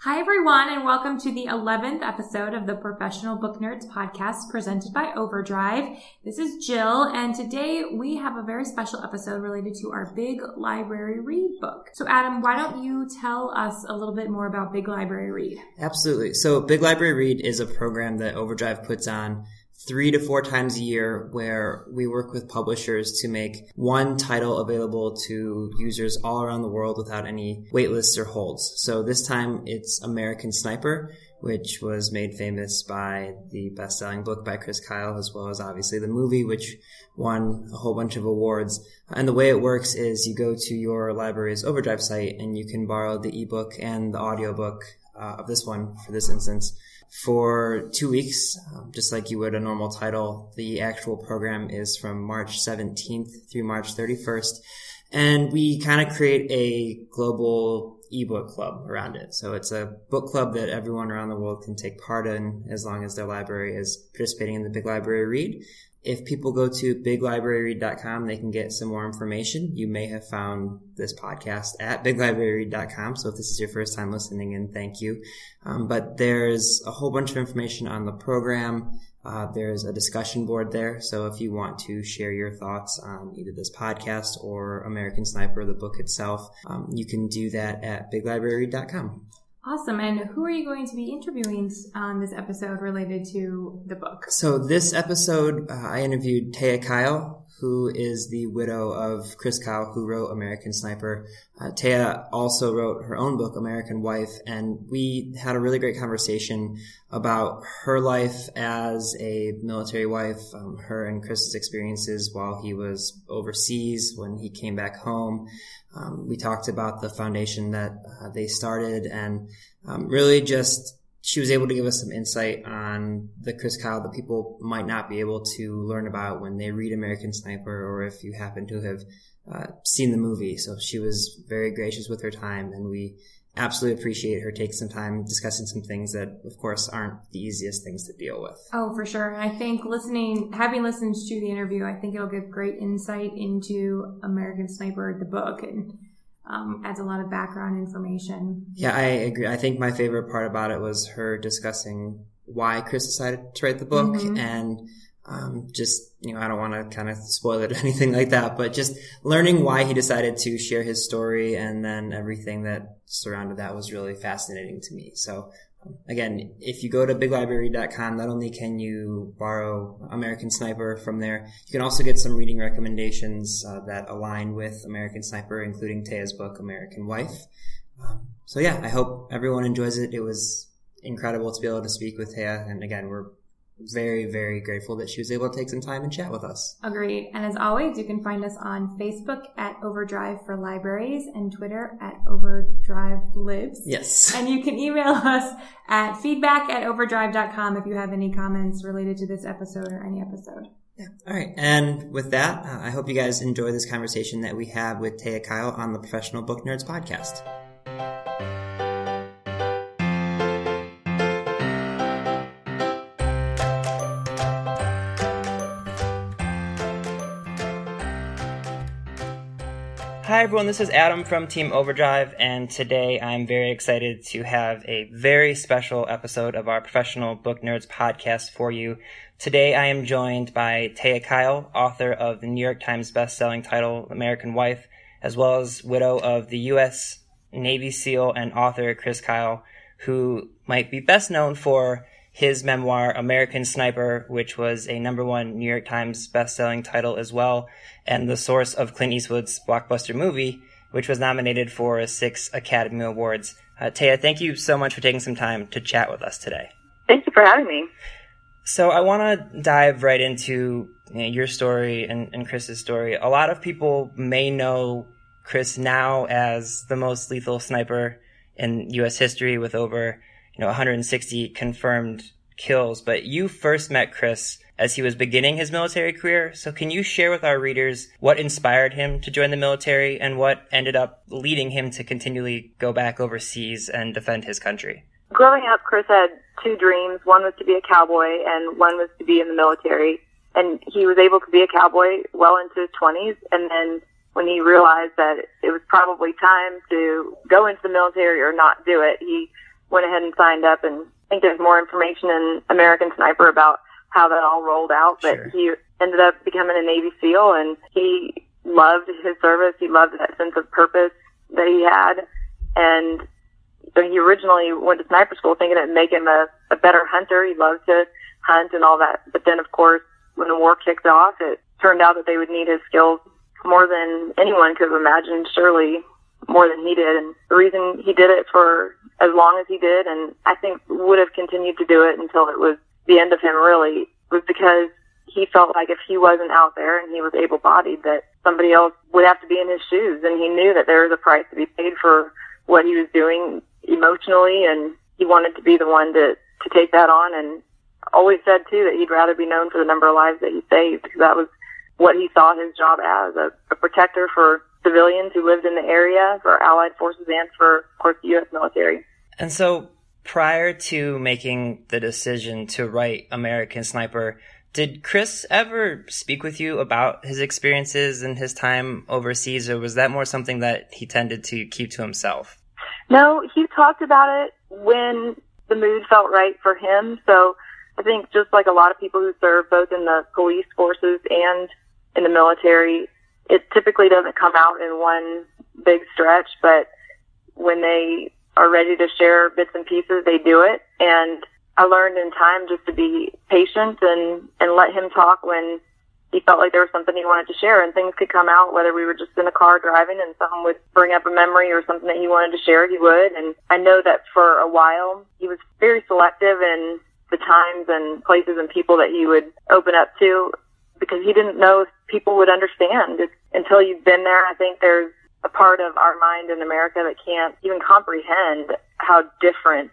Hi, everyone, and welcome to the 11th episode of the Professional Book Nerds podcast presented by Overdrive. This is Jill, and today we have a very special episode related to our Big Library Read book. So, Adam, why don't you tell us a little bit more about Big Library Read? Absolutely. So, Big Library Read is a program that Overdrive puts on three to four times a year where we work with publishers to make one title available to users all around the world without any waitlists or holds. So this time it's American Sniper, which was made famous by the best-selling book by Chris Kyle, as well as obviously the movie, which won a whole bunch of awards. And the way it works is you go to your library's Overdrive site and you can borrow the ebook and the audiobook uh, of this one for this instance for two weeks, um, just like you would a normal title. The actual program is from March 17th through March 31st. And we kind of create a global ebook club around it. So it's a book club that everyone around the world can take part in as long as their library is participating in the Big Library Read. If people go to biglibraryread.com, they can get some more information. You may have found this podcast at biglibraryread.com. So if this is your first time listening in, thank you. Um, but there's a whole bunch of information on the program. Uh, there's a discussion board there. So if you want to share your thoughts on either this podcast or American Sniper, the book itself, um, you can do that at biglibraryread.com. Awesome. And who are you going to be interviewing on this episode related to the book? So this episode, uh, I interviewed Taya Kyle, who is the widow of Chris Kyle, who wrote American Sniper. Uh, Taya also wrote her own book, American Wife, and we had a really great conversation about her life as a military wife, um, her and Chris's experiences while he was overseas, when he came back home, um, we talked about the foundation that uh, they started and um, really just she was able to give us some insight on the Chris Kyle that people might not be able to learn about when they read American Sniper or if you happen to have uh, seen the movie. So she was very gracious with her time and we absolutely appreciate her taking some time discussing some things that, of course, aren't the easiest things to deal with. Oh, for sure. I think listening, having listened to the interview, I think it'll give great insight into American Sniper, the book, and um, adds a lot of background information. Yeah, I agree. I think my favorite part about it was her discussing why Chris decided to write the book mm-hmm. and um, just you know, I don't want to kind of spoil it or anything like that, but just learning why he decided to share his story and then everything that surrounded that was really fascinating to me. So again, if you go to biglibrary.com, not only can you borrow American Sniper from there, you can also get some reading recommendations uh, that align with American Sniper, including Taya's book, American Wife. Um, so yeah, I hope everyone enjoys it. It was incredible to be able to speak with Taya. And again, we're very, very grateful that she was able to take some time and chat with us. Agreed. And as always, you can find us on Facebook at Overdrive for Libraries and Twitter at Overdrive Libs. Yes. And you can email us at feedback at overdrive.com if you have any comments related to this episode or any episode. Yeah. All right. And with that, uh, I hope you guys enjoy this conversation that we have with Taya Kyle on the Professional Book Nerds podcast. Hi, everyone. This is Adam from Team Overdrive, and today I'm very excited to have a very special episode of our Professional Book Nerds podcast for you. Today I am joined by Taya Kyle, author of the New York Times bestselling title American Wife, as well as widow of the U.S. Navy SEAL and author Chris Kyle, who might be best known for his memoir, American Sniper, which was a number one New York Times bestselling title as well, and the source of Clint Eastwood's blockbuster movie, which was nominated for six Academy Awards. Uh, Taya, thank you so much for taking some time to chat with us today. Thank you for having me. So I want to dive right into you know, your story and, and Chris's story. A lot of people may know Chris now as the most lethal sniper in U.S. history with over, you know, 160 confirmed kills. But you first met Chris as he was beginning his military career. So can you share with our readers what inspired him to join the military and what ended up leading him to continually go back overseas and defend his country? Growing up, Chris had two dreams. One was to be a cowboy and one was to be in the military. And he was able to be a cowboy well into his 20s. And then when he realized that it was probably time to go into the military or not do it, he went ahead and signed up. And I think there's more information in American Sniper about how that all rolled out. But sure. he ended up becoming a Navy SEAL and he loved his service. He loved that sense of purpose that he had. And so he originally went to sniper school thinking it'd make him a, a better hunter. He loved to hunt and all that. But then, of course, when the war kicked off, it turned out that they would need his skills more than anyone could have imagined, surely more than he did. And the reason he did it for as long as he did, and I think would have continued to do it until it was the end of him really was because he felt like if he wasn't out there and he was able bodied that somebody else would have to be in his shoes and he knew that there was a price to be paid for what he was doing emotionally and he wanted to be the one to to take that on and always said too that he'd rather be known for the number of lives that he saved because that was what he saw his job as a, a protector for civilians who lived in the area for allied forces and for of course the US military. And so prior to making the decision to write American Sniper, did Chris ever speak with you about his experiences and his time overseas, or was that more something that he tended to keep to himself? No, he talked about it when the mood felt right for him. So I think just like a lot of people who serve both in the police forces and in the military, it typically doesn't come out in one big stretch, but when they are ready to share bits and pieces, they do it. And I learned in time just to be patient and, and let him talk when he felt like there was something he wanted to share and things could come out whether we were just in a car driving and someone would bring up a memory or something that he wanted to share he would and I know that for a while he was very selective in the times and places and people that he would open up to because he didn't know people would understand it's, until you've been there I think there's a part of our mind in America that can't even comprehend how different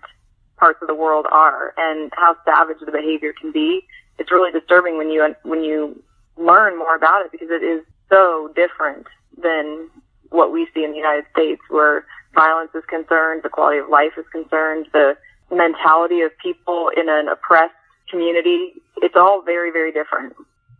parts of the world are and how savage the behavior can be. It's really disturbing when you when you learn more about it because it is so different than what we see in the United States, where violence is concerned, the quality of life is concerned, the mentality of people in an oppressed community. It's all very, very different.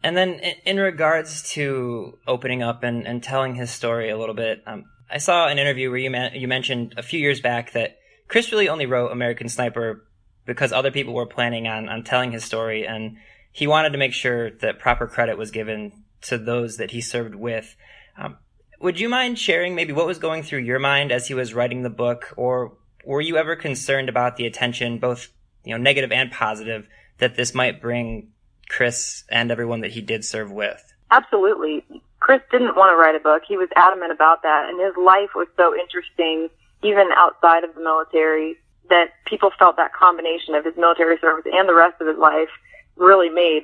And then in regards to opening up and, and telling his story a little bit, um, I saw an interview where you, man- you mentioned a few years back that Chris really only wrote American Sniper because other people were planning on, on telling his story and he wanted to make sure that proper credit was given to those that he served with. Um, would you mind sharing maybe what was going through your mind as he was writing the book or were you ever concerned about the attention, both, you know, negative and positive, that this might bring Chris and everyone that he did serve with. Absolutely. Chris didn't want to write a book. He was adamant about that. And his life was so interesting, even outside of the military, that people felt that combination of his military service and the rest of his life really made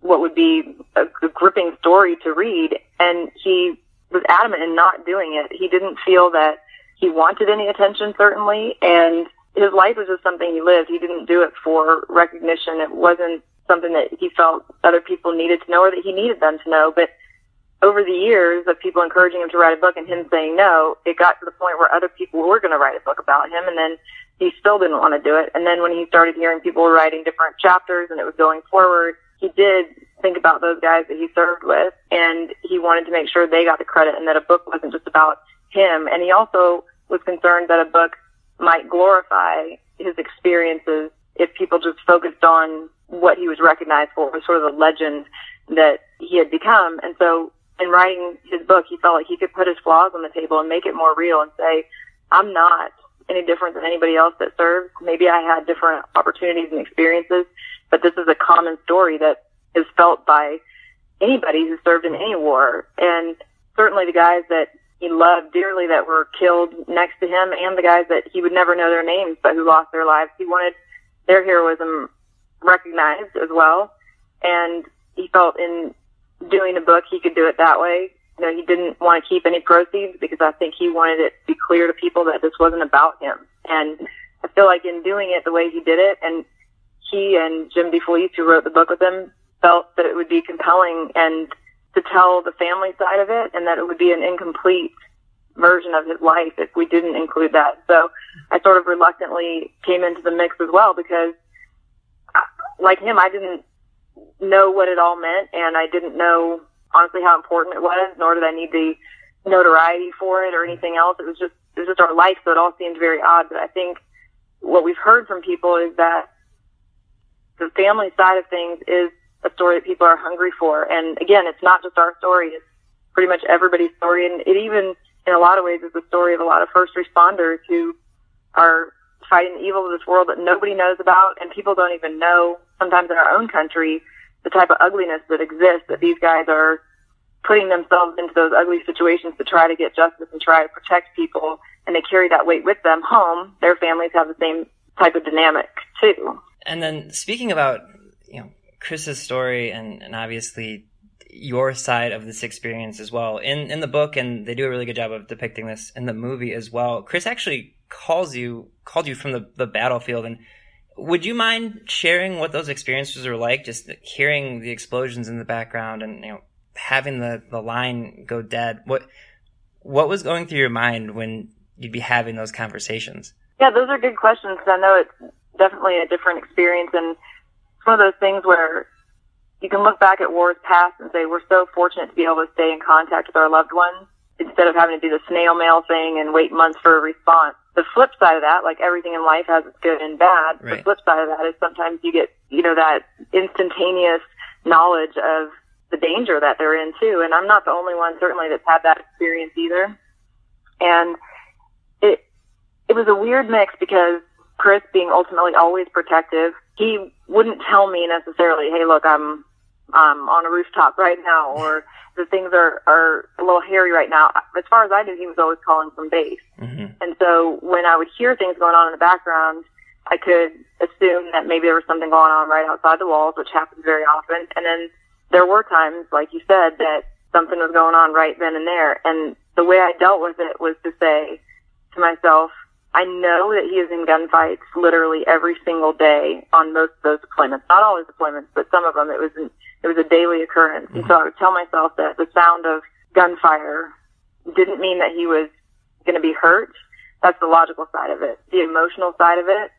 what would be a, a gripping story to read. And he was adamant in not doing it. He didn't feel that he wanted any attention, certainly. And his life was just something he lived. He didn't do it for recognition. It wasn't something that he felt other people needed to know or that he needed them to know. But over the years of people encouraging him to write a book and him saying no, it got to the point where other people were going to write a book about him and then he still didn't want to do it. And then when he started hearing people writing different chapters and it was going forward, he did think about those guys that he served with and he wanted to make sure they got the credit and that a book wasn't just about him. And he also was concerned that a book might glorify his experiences if people just focused on what he was recognized for was sort of the legend that he had become. And so in writing his book, he felt like he could put his flaws on the table and make it more real and say, I'm not any different than anybody else that serves. Maybe I had different opportunities and experiences, but this is a common story that is felt by anybody who served in any war. And certainly the guys that he loved dearly that were killed next to him and the guys that he would never know their names, but who lost their lives. He wanted their heroism recognized as well. And he felt in doing a book, he could do it that way. You know, he didn't want to keep any proceeds because I think he wanted it to be clear to people that this wasn't about him. And I feel like in doing it the way he did it, and he and Jim DeFelice, who wrote the book with him, felt that it would be compelling and to tell the family side of it, and that it would be an incomplete version of his life if we didn't include that. So I sort of reluctantly came into the mix as well because, like him, I didn't know what it all meant, and I didn't know honestly how important it was, nor did I need the notoriety for it or anything else. It was just it was just our life, so it all seemed very odd. But I think what we've heard from people is that the family side of things is a story that people are hungry for. And again, it's not just our story; it's pretty much everybody's story, and it even in a lot of ways is the story of a lot of first responders who are fighting the evil of this world that nobody knows about and people don't even know sometimes in our own country the type of ugliness that exists that these guys are putting themselves into those ugly situations to try to get justice and try to protect people and they carry that weight with them. Home their families have the same type of dynamic too. And then speaking about you know chris's story and, and obviously your side of this experience as well. In in the book and they do a really good job of depicting this in the movie as well. Chris actually calls you called you from the, the battlefield and would you mind sharing what those experiences were like? Just hearing the explosions in the background and you know having the the line go dead. What what was going through your mind when you'd be having those conversations? Yeah those are good questions i know it's definitely a different experience and it's one of those things where you can look back at wars past and say we're so fortunate to be able to stay in contact with our loved ones instead of having to do the snail mail thing and wait months for a response. The flip side of that, like everything in life has its good and bad, right. the flip side of that is sometimes you get, you know, that instantaneous knowledge of the danger that they're in too. And I'm not the only one certainly that's had that experience either. And it, it was a weird mix because Chris being ultimately always protective, he wouldn't tell me necessarily, hey, look, I'm um, on a rooftop right now, or the things are, are a little hairy right now. As far as I knew, he was always calling from base. Mm-hmm. And so when I would hear things going on in the background, I could assume that maybe there was something going on right outside the walls, which happens very often. And then there were times, like you said, that something was going on right then and there. And the way I dealt with it was to say to myself, I know that he is in gunfights literally every single day on most of those deployments. Not all his deployments, but some of them. It was an, it was a daily occurrence. Mm-hmm. And so I would tell myself that the sound of gunfire didn't mean that he was going to be hurt. That's the logical side of it. The emotional side of it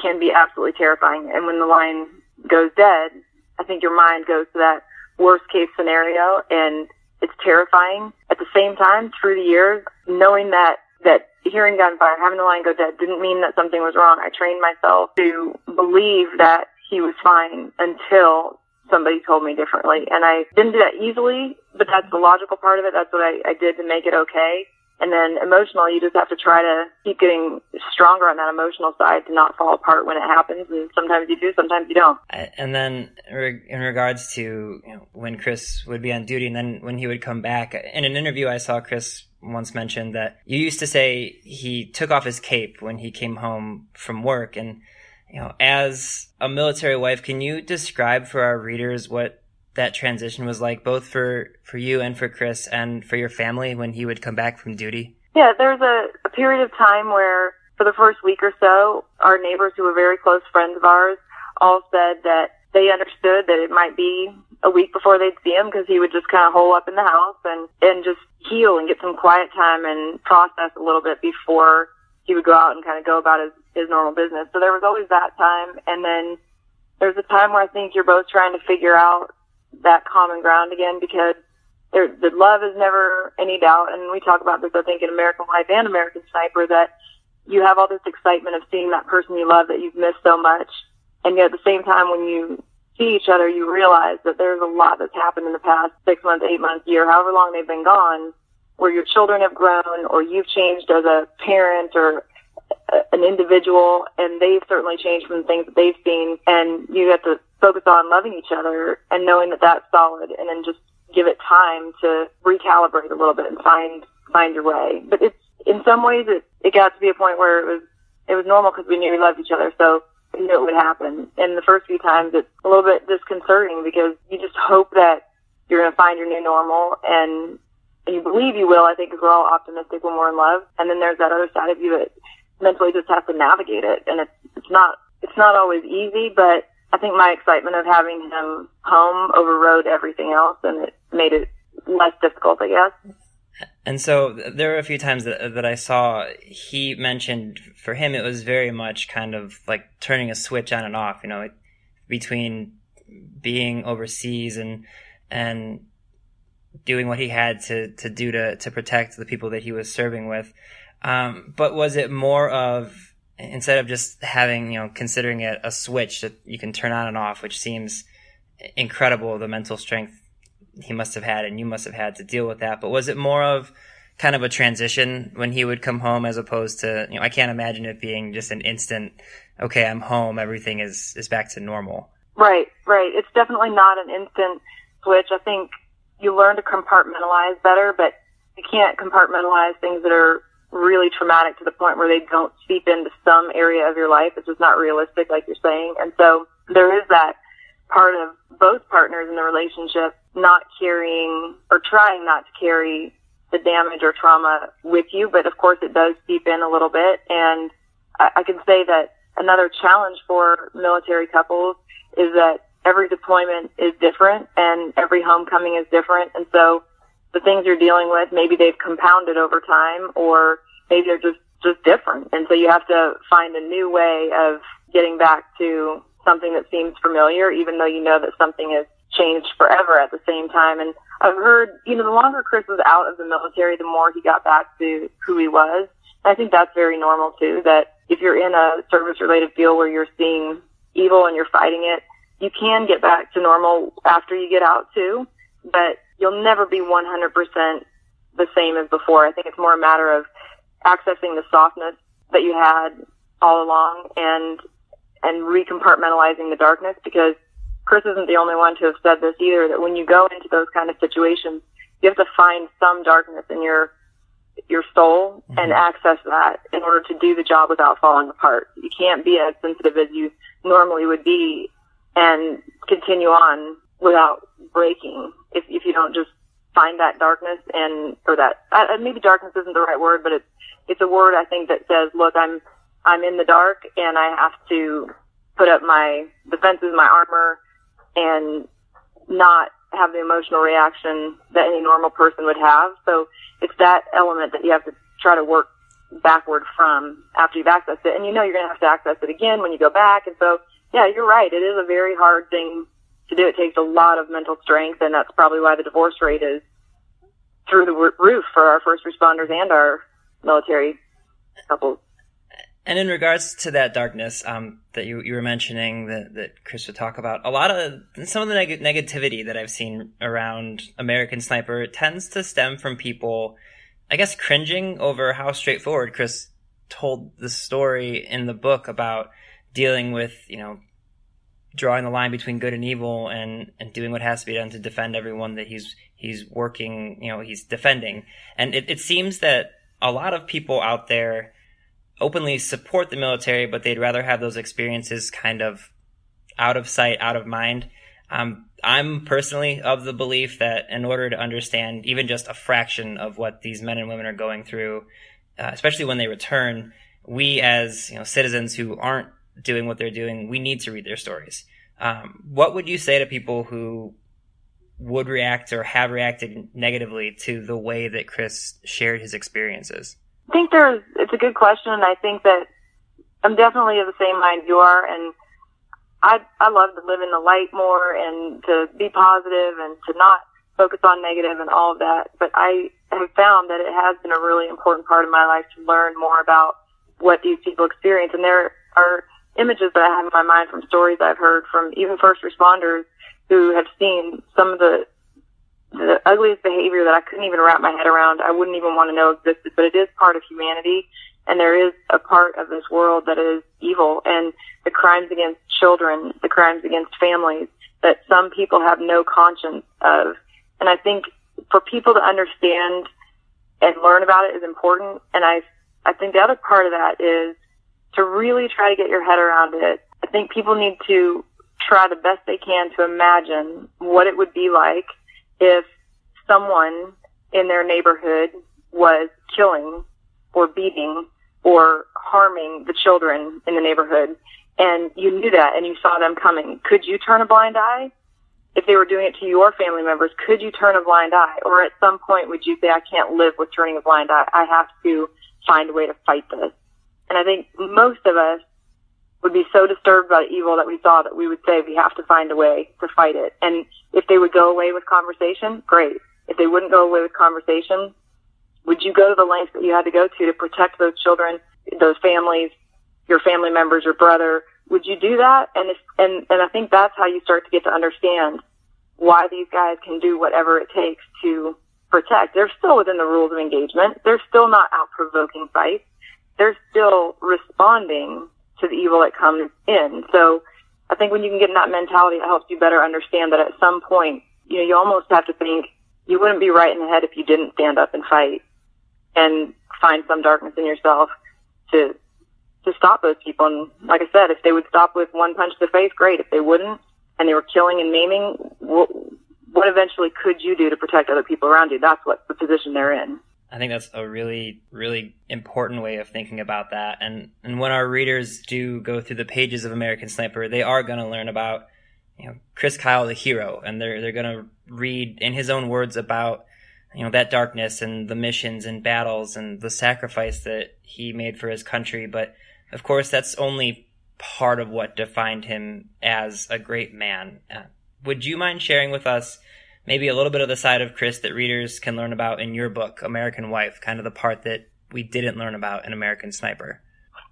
can be absolutely terrifying. And when the line goes dead, I think your mind goes to that worst case scenario and it's terrifying. At the same time, through the years, knowing that that hearing gunfire, having the line go dead didn't mean that something was wrong. I trained myself to believe that he was fine until somebody told me differently. And I didn't do that easily, but that's the logical part of it. That's what I, I did to make it okay. And then emotionally, you just have to try to keep getting stronger on that emotional side to not fall apart when it happens. And sometimes you do, sometimes you don't. Uh, and then in regards to you know, when Chris would be on duty and then when he would come back, in an interview I saw Chris once mentioned that you used to say he took off his cape when he came home from work. And, you know, as a military wife, can you describe for our readers what that transition was like, both for, for you and for Chris and for your family when he would come back from duty? Yeah, there's a, a period of time where for the first week or so, our neighbors who were very close friends of ours all said that they understood that it might be a week before they'd see him because he would just kind of hole up in the house and, and just heal and get some quiet time and process a little bit before he would go out and kind of go about his, his normal business. So there was always that time. And then there's a time where I think you're both trying to figure out that common ground again because there, the love is never any doubt. And we talk about this, I think, in American Wife and American Sniper that you have all this excitement of seeing that person you love that you've missed so much. And yet at the same time, when you see each other, you realize that there's a lot that's happened in the past six months, eight months, year, however long they've been gone, where your children have grown or you've changed as a parent or an individual and they've certainly changed from the things that they've seen and you have to focus on loving each other and knowing that that's solid and then just give it time to recalibrate a little bit and find find your way. But it's in some ways it it got to be a point where it was it was normal because we knew we loved each other. So knew it would happen and the first few times it's a little bit disconcerting because you just hope that you're going to find your new normal and you believe you will, I think, we're all optimistic when we're in love. And then there's that other side of you that mentally just has to navigate it. And it's, it's not, it's not always easy, but I think my excitement of having him home overrode everything else and it made it less difficult, I guess. And so there were a few times that, that I saw he mentioned for him it was very much kind of like turning a switch on and off, you know, between being overseas and and doing what he had to to do to to protect the people that he was serving with. Um, but was it more of instead of just having you know considering it a switch that you can turn on and off, which seems incredible the mental strength he must have had and you must have had to deal with that. But was it more of kind of a transition when he would come home as opposed to, you know, I can't imagine it being just an instant, okay, I'm home, everything is, is back to normal. Right, right. It's definitely not an instant switch. I think you learn to compartmentalize better, but you can't compartmentalize things that are really traumatic to the point where they don't seep into some area of your life. It's just not realistic, like you're saying. And so there is that part of both partners in the relationship not carrying or trying not to carry the damage or trauma with you, but of course it does seep in a little bit. And I, I can say that another challenge for military couples is that every deployment is different and every homecoming is different. And so the things you're dealing with, maybe they've compounded over time or maybe they're just, just different. And so you have to find a new way of getting back to something that seems familiar, even though you know that something has changed forever at the same time. And I've heard, you know, the longer Chris was out of the military, the more he got back to who he was. And I think that's very normal too, that if you're in a service related field where you're seeing evil and you're fighting it, you can get back to normal after you get out too, but you'll never be 100% the same as before. I think it's more a matter of accessing the softness that you had all along and and recompartmentalizing the darkness because Chris isn't the only one to have said this either, that when you go into those kind of situations, you have to find some darkness in your your soul mm-hmm. and access that in order to do the job without falling apart. You can't be as sensitive as you normally would be and continue on without breaking if if you don't just find that darkness and or that uh, maybe darkness isn't the right word, but it's it's a word I think that says, look, I'm I'm in the dark and I have to put up my defenses, my armor, and not have the emotional reaction that any normal person would have. So it's that element that you have to try to work backward from after you've accessed it. And you know you're going to have to access it again when you go back. And so, yeah, you're right. It is a very hard thing to do. It takes a lot of mental strength, and that's probably why the divorce rate is through the roof for our first responders and our military couples. And in regards to that darkness um, that you, you were mentioning that, that Chris would talk about, a lot of some of the neg- negativity that I've seen around American Sniper tends to stem from people, I guess, cringing over how straightforward Chris told the story in the book about dealing with, you know, drawing the line between good and evil and, and doing what has to be done to defend everyone that he's he's working, you know, he's defending. And it, it seems that a lot of people out there openly support the military, but they'd rather have those experiences kind of out of sight, out of mind. Um, I'm personally of the belief that in order to understand even just a fraction of what these men and women are going through, uh, especially when they return, we as you know citizens who aren't doing what they're doing, we need to read their stories. Um, what would you say to people who would react or have reacted negatively to the way that Chris shared his experiences? I think there's, it's a good question, and I think that I'm definitely of the same mind you are, and I, I love to live in the light more and to be positive and to not focus on negative and all of that. But I have found that it has been a really important part of my life to learn more about what these people experience. And there are images that I have in my mind from stories I've heard from even first responders who have seen some of the the ugliest behavior that I couldn't even wrap my head around. I wouldn't even want to know existed, but it is part of humanity. And there is a part of this world that is evil and the crimes against children, the crimes against families that some people have no conscience of. And I think for people to understand and learn about it is important. And I, I think the other part of that is to really try to get your head around it. I think people need to try the best they can to imagine what it would be like if someone in their neighborhood was killing or beating or harming the children in the neighborhood and you knew that and you saw them coming, could you turn a blind eye? If they were doing it to your family members, could you turn a blind eye? Or at some point would you say, I can't live with turning a blind eye. I have to find a way to fight this. And I think most of us would be so disturbed by the evil that we saw that we would say we have to find a way to fight it. And if they would go away with conversation, great. If they wouldn't go away with conversation, would you go to the lengths that you had to go to to protect those children, those families, your family members, your brother? Would you do that? And if, and and I think that's how you start to get to understand why these guys can do whatever it takes to protect. They're still within the rules of engagement. They're still not out provoking fights. They're still responding to the evil that comes in. So I think when you can get in that mentality, it helps you better understand that at some point, you know, you almost have to think you wouldn't be right in the head if you didn't stand up and fight and find some darkness in yourself to to stop those people. And like I said, if they would stop with one punch to the face, great. If they wouldn't, and they were killing and maiming, what, what eventually could you do to protect other people around you? That's what the position they're in. I think that's a really, really important way of thinking about that. And and when our readers do go through the pages of American Sniper, they are going to learn about you know Chris Kyle, the hero, and they're they're going to read in his own words about you know that darkness and the missions and battles and the sacrifice that he made for his country but of course that's only part of what defined him as a great man uh, would you mind sharing with us maybe a little bit of the side of chris that readers can learn about in your book american wife kind of the part that we didn't learn about in american sniper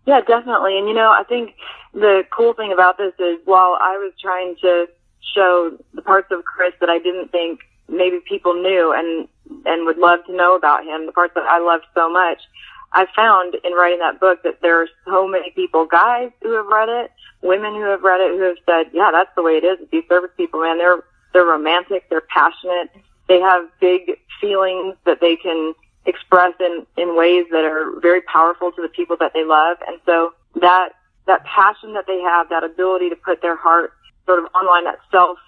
yeah definitely and you know i think the cool thing about this is while i was trying to show the parts of chris that i didn't think maybe people knew and and would love to know about him, the parts that I loved so much. I found in writing that book that there are so many people, guys who have read it, women who have read it, who have said, "Yeah, that's the way it is." These service people, man, they're they're romantic, they're passionate, they have big feelings that they can express in in ways that are very powerful to the people that they love, and so that that passion that they have, that ability to put their heart sort of online, that self,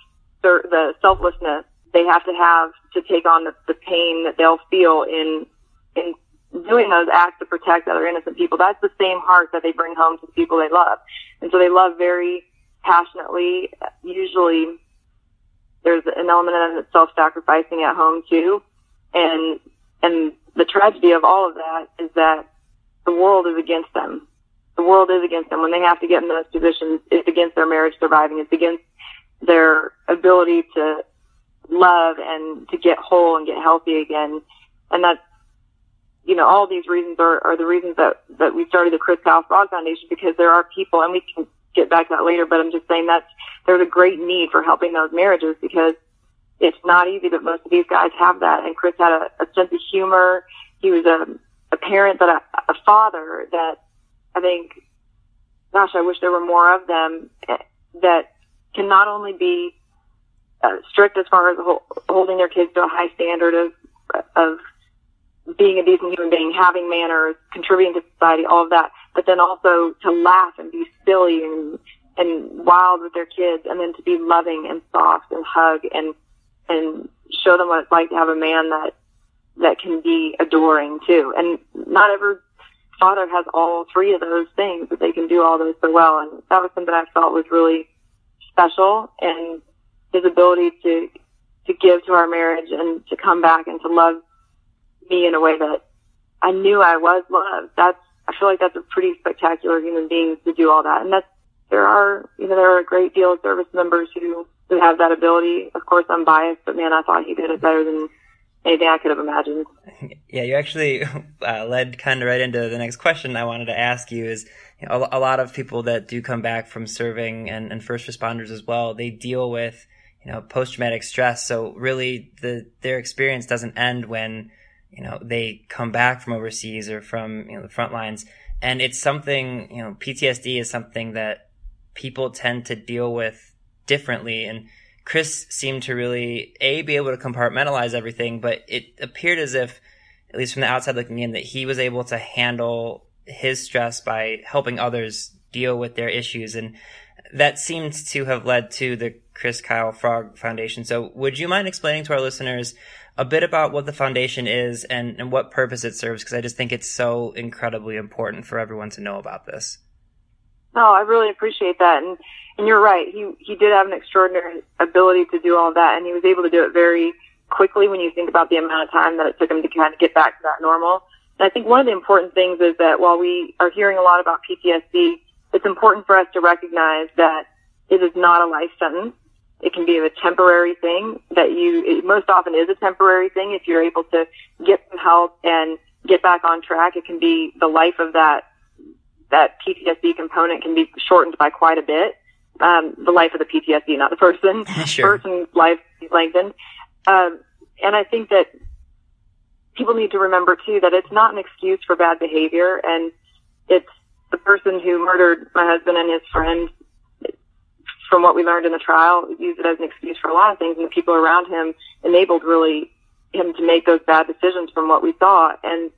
the selflessness they have to have to take on the, the pain that they'll feel in in doing those acts to protect other innocent people. That's the same heart that they bring home to the people they love, and so they love very passionately. Usually, there's an element of self-sacrificing at home too, and and the tragedy of all of that is that the world is against them. The world is against them when they have to get in those positions. It's against their marriage surviving. It's against their ability to love and to get whole and get healthy again. And that's, you know, all these reasons are, are the reasons that, that we started the Chris Kyle Frog Foundation because there are people, and we can get back to that later, but I'm just saying that there's a great need for helping those marriages because it's not easy, but most of these guys have that. And Chris had a, a sense of humor. He was a, a parent, but a, a father that I think, gosh, I wish there were more of them eh, that can not only be uh, strict as far as holding their kids to a high standard of of being a decent human being, having manners, contributing to society, all of that. But then also to laugh and be silly and and wild with their kids, and then to be loving and soft and hug and and show them what it's like to have a man that that can be adoring too. And not every father has all three of those things, but they can do all those so well. And that was something I felt was really special and his ability to to give to our marriage and to come back and to love me in a way that I knew I was loved. That's I feel like that's a pretty spectacular human being to do all that. And that's there are you know there are a great deal of service members who who have that ability. Of course, I'm biased, but man, I thought he did it better than anything I could have imagined. Yeah, you actually uh, led kind of right into the next question I wanted to ask you is you know, a, a, lot of people that do come back from serving and, and first responders as well, they deal with you know, post-traumatic stress. So really the, their experience doesn't end when, you know, they come back from overseas or from, you know, the front lines. And it's something, you know, PTSD is something that people tend to deal with differently. And Chris seemed to really, A, be able to compartmentalize everything, but it appeared as if, at least from the outside looking in, that he was able to handle his stress by helping others deal with their issues. And that seemed to have led to the Chris Kyle Frog Foundation. So would you mind explaining to our listeners a bit about what the foundation is and, and what purpose it serves? Because I just think it's so incredibly important for everyone to know about this. No, I really appreciate that, and and you're right. He he did have an extraordinary ability to do all that, and he was able to do it very quickly when you think about the amount of time that it took him to kind of get back to that normal. And I think one of the important things is that while we are hearing a lot about PTSD, it's important for us to recognize that it is not a life sentence. It can be a temporary thing that you, it most often is a temporary thing. If you're able to get some help and get back on track, it can be the life of that, that PTSD component can be shortened by quite a bit. Um, the life of the PTSD, not the person. sure. Person's life lengthened. Um, and I think that people need to remember too that it's not an excuse for bad behavior and it's the person who murdered my husband and his friend from what we learned in the trial used it as an excuse for a lot of things and the people around him enabled really him to make those bad decisions from what we saw and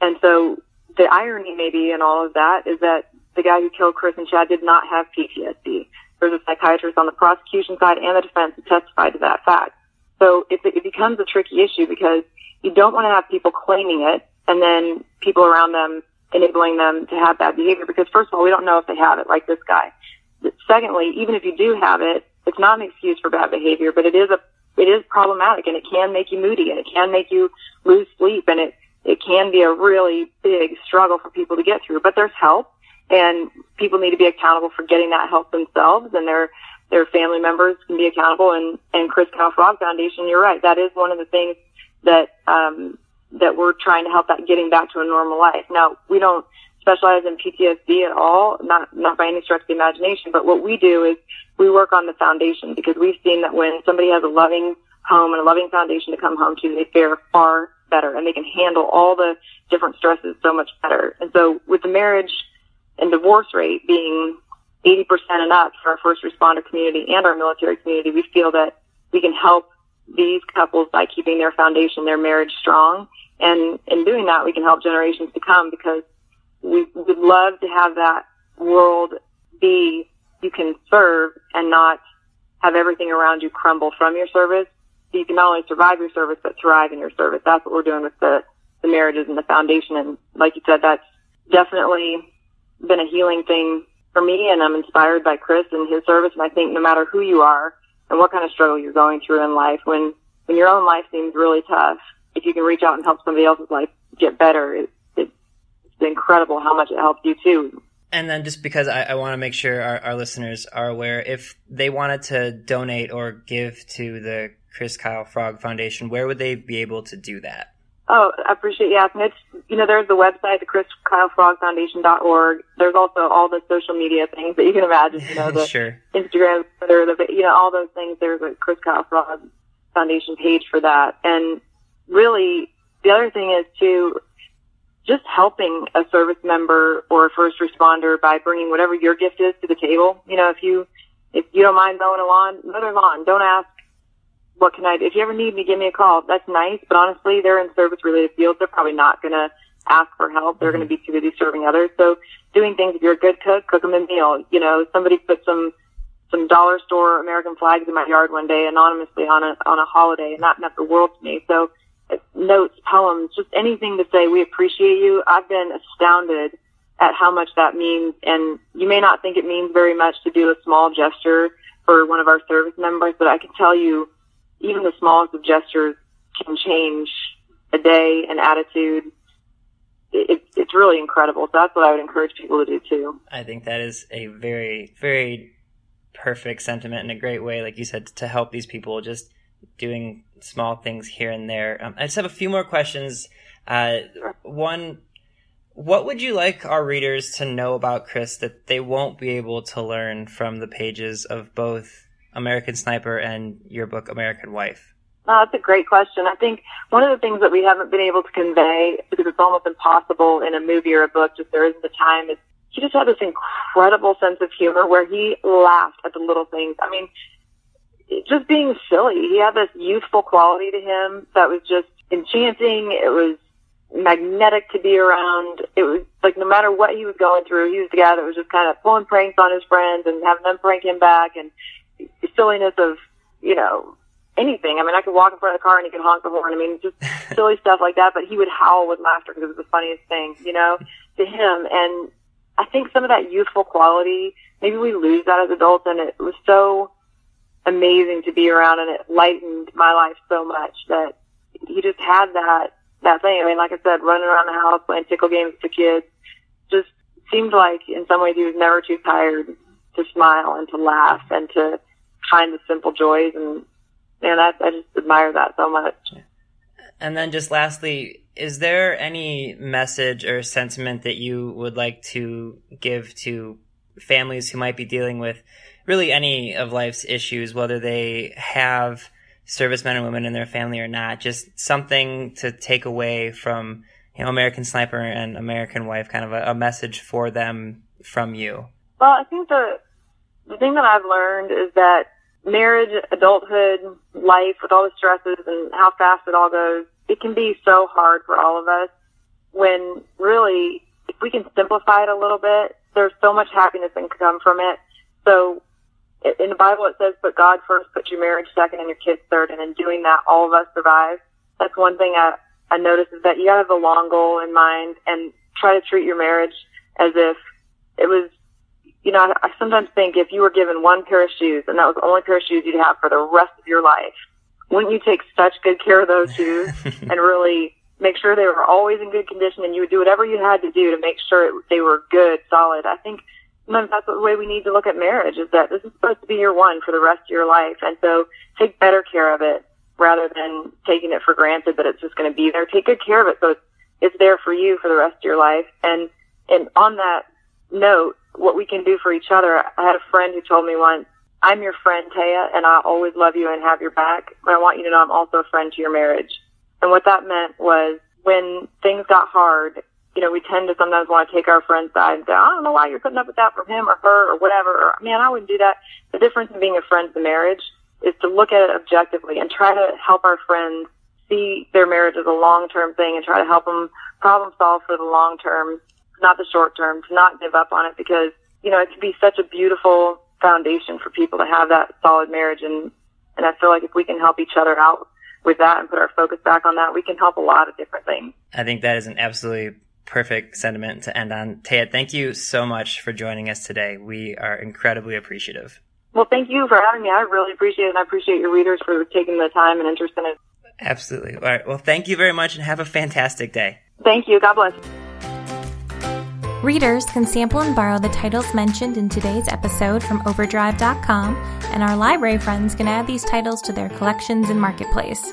and so the irony maybe in all of that is that the guy who killed Chris and Chad did not have PTSD. There's a psychiatrist on the prosecution side and the defense who testified to that fact. So it, it becomes a tricky issue because you don't want to have people claiming it and then people around them enabling them to have bad behavior because first of all, we don't know if they have it like this guy. Secondly, even if you do have it, it's not an excuse for bad behavior, but it is a, it is problematic and it can make you moody and it can make you lose sleep and it, it can be a really big struggle for people to get through, but there's help and people need to be accountable for getting that help themselves and they're their family members can be accountable. And, and Chris Kyle Frog Foundation, you're right. That is one of the things that, um, that we're trying to help that getting back to a normal life. Now, we don't specialize in PTSD at all, not, not by any stretch of the imagination, but what we do is we work on the foundation because we've seen that when somebody has a loving home and a loving foundation to come home to, they fare far better and they can handle all the different stresses so much better. And so with the marriage and divorce rate being 80% and up for our first responder community and our military community, we feel that we can help these couples by keeping their foundation, their marriage strong. And in doing that, we can help generations to come because we would love to have that world be you can serve and not have everything around you crumble from your service. So you can not only survive your service, but thrive in your service. That's what we're doing with the, the marriages and the foundation. And like you said, that's definitely been a healing thing for me and I'm inspired by Chris and his service. And I think no matter who you are and what kind of struggle you're going through in life, when, when your own life seems really tough, if you can reach out and help somebody else's life get better, it, it's incredible how much it helps you too. And then just because I, I want to make sure our, our listeners are aware, if they wanted to donate or give to the Chris Kyle Frog Foundation, where would they be able to do that? Oh, I appreciate you asking. It's, you know, there's the website, the Chris Kyle Frog Foundation.org. There's also all the social media things that you can imagine, you know, the sure. Instagram, Twitter, the, you know, all those things. There's a Chris Kyle Frog Foundation page for that. And really, the other thing is to just helping a service member or a first responder by bringing whatever your gift is to the table. You know, if you, if you don't mind mowing a lawn, mow their lawn. Don't ask what can I do? If you ever need me, give me a call. That's nice, but honestly, they're in service related fields. They're probably not going to ask for help. They're going to be too busy serving others. So doing things, if you're a good cook, cook them a meal. You know, somebody put some, some dollar store American flags in my yard one day anonymously on a, on a holiday and that meant the world to me. So notes, poems, just anything to say, we appreciate you. I've been astounded at how much that means. And you may not think it means very much to do a small gesture for one of our service members, but I can tell you even the smallest of gestures can change a day, an attitude. It, it's really incredible. So that's what I would encourage people to do too. I think that is a very, very perfect sentiment and a great way, like you said, to help these people just doing small things here and there. Um, I just have a few more questions. Uh, one, what would you like our readers to know about Chris that they won't be able to learn from the pages of both American Sniper and your book American Wife? Uh, that's a great question. I think one of the things that we haven't been able to convey, because it's almost impossible in a movie or a book, just there isn't the time, is he just had this incredible sense of humor where he laughed at the little things. I mean, just being silly. He had this youthful quality to him that was just enchanting. It was magnetic to be around. It was like no matter what he was going through, he was the guy that was just kind of pulling pranks on his friends and having them prank him back and the silliness of, you know, anything. I mean, I could walk in front of the car and he could honk the horn. I mean, just silly stuff like that. But he would howl with laughter because it was the funniest thing, you know, to him. And I think some of that youthful quality, maybe we lose that as adults. And it was so amazing to be around, and it lightened my life so much that he just had that that thing. I mean, like I said, running around the house playing tickle games with the kids, just seemed like in some ways he was never too tired to smile and to laugh and to find the simple joys and man, I, I just admire that so much. And then just lastly, is there any message or sentiment that you would like to give to families who might be dealing with really any of life's issues, whether they have servicemen and women in their family or not? Just something to take away from, you know, American Sniper and American Wife, kind of a, a message for them from you. Well, I think the the thing that I've learned is that marriage, adulthood, life with all the stresses and how fast it all goes, it can be so hard for all of us when really, if we can simplify it a little bit, there's so much happiness that can come from it. So in the Bible it says put God first, put your marriage second and your kids third, and in doing that all of us survive. That's one thing I, I noticed is that you gotta have a long goal in mind and try to treat your marriage as if it was you know, I, I sometimes think if you were given one pair of shoes and that was the only pair of shoes you'd have for the rest of your life, wouldn't you take such good care of those shoes and really make sure they were always in good condition and you would do whatever you had to do to make sure it, they were good, solid. I think sometimes that's the way we need to look at marriage is that this is supposed to be your one for the rest of your life. And so take better care of it rather than taking it for granted that it's just going to be there. Take good care of it so it's, it's there for you for the rest of your life. And, and on that note, what we can do for each other. I had a friend who told me once, I'm your friend, Taya, and I always love you and have your back, but I want you to know I'm also a friend to your marriage. And what that meant was when things got hard, you know, we tend to sometimes want to take our friend's side and say, I don't know why you're putting up with that from him or her or whatever, or man, I wouldn't do that. The difference in being a friend to marriage is to look at it objectively and try to help our friends see their marriage as a long-term thing and try to help them problem solve for the long term not the short term, to not give up on it because, you know, it can be such a beautiful foundation for people to have that solid marriage. And, and I feel like if we can help each other out with that and put our focus back on that, we can help a lot of different things. I think that is an absolutely perfect sentiment to end on. Taya, thank you so much for joining us today. We are incredibly appreciative. Well, thank you for having me. I really appreciate it, and I appreciate your readers for taking the time and interest in it. Absolutely. All right. Well, thank you very much, and have a fantastic day. Thank you. God bless. Readers can sample and borrow the titles mentioned in today's episode from Overdrive.com, and our library friends can add these titles to their collections in Marketplace.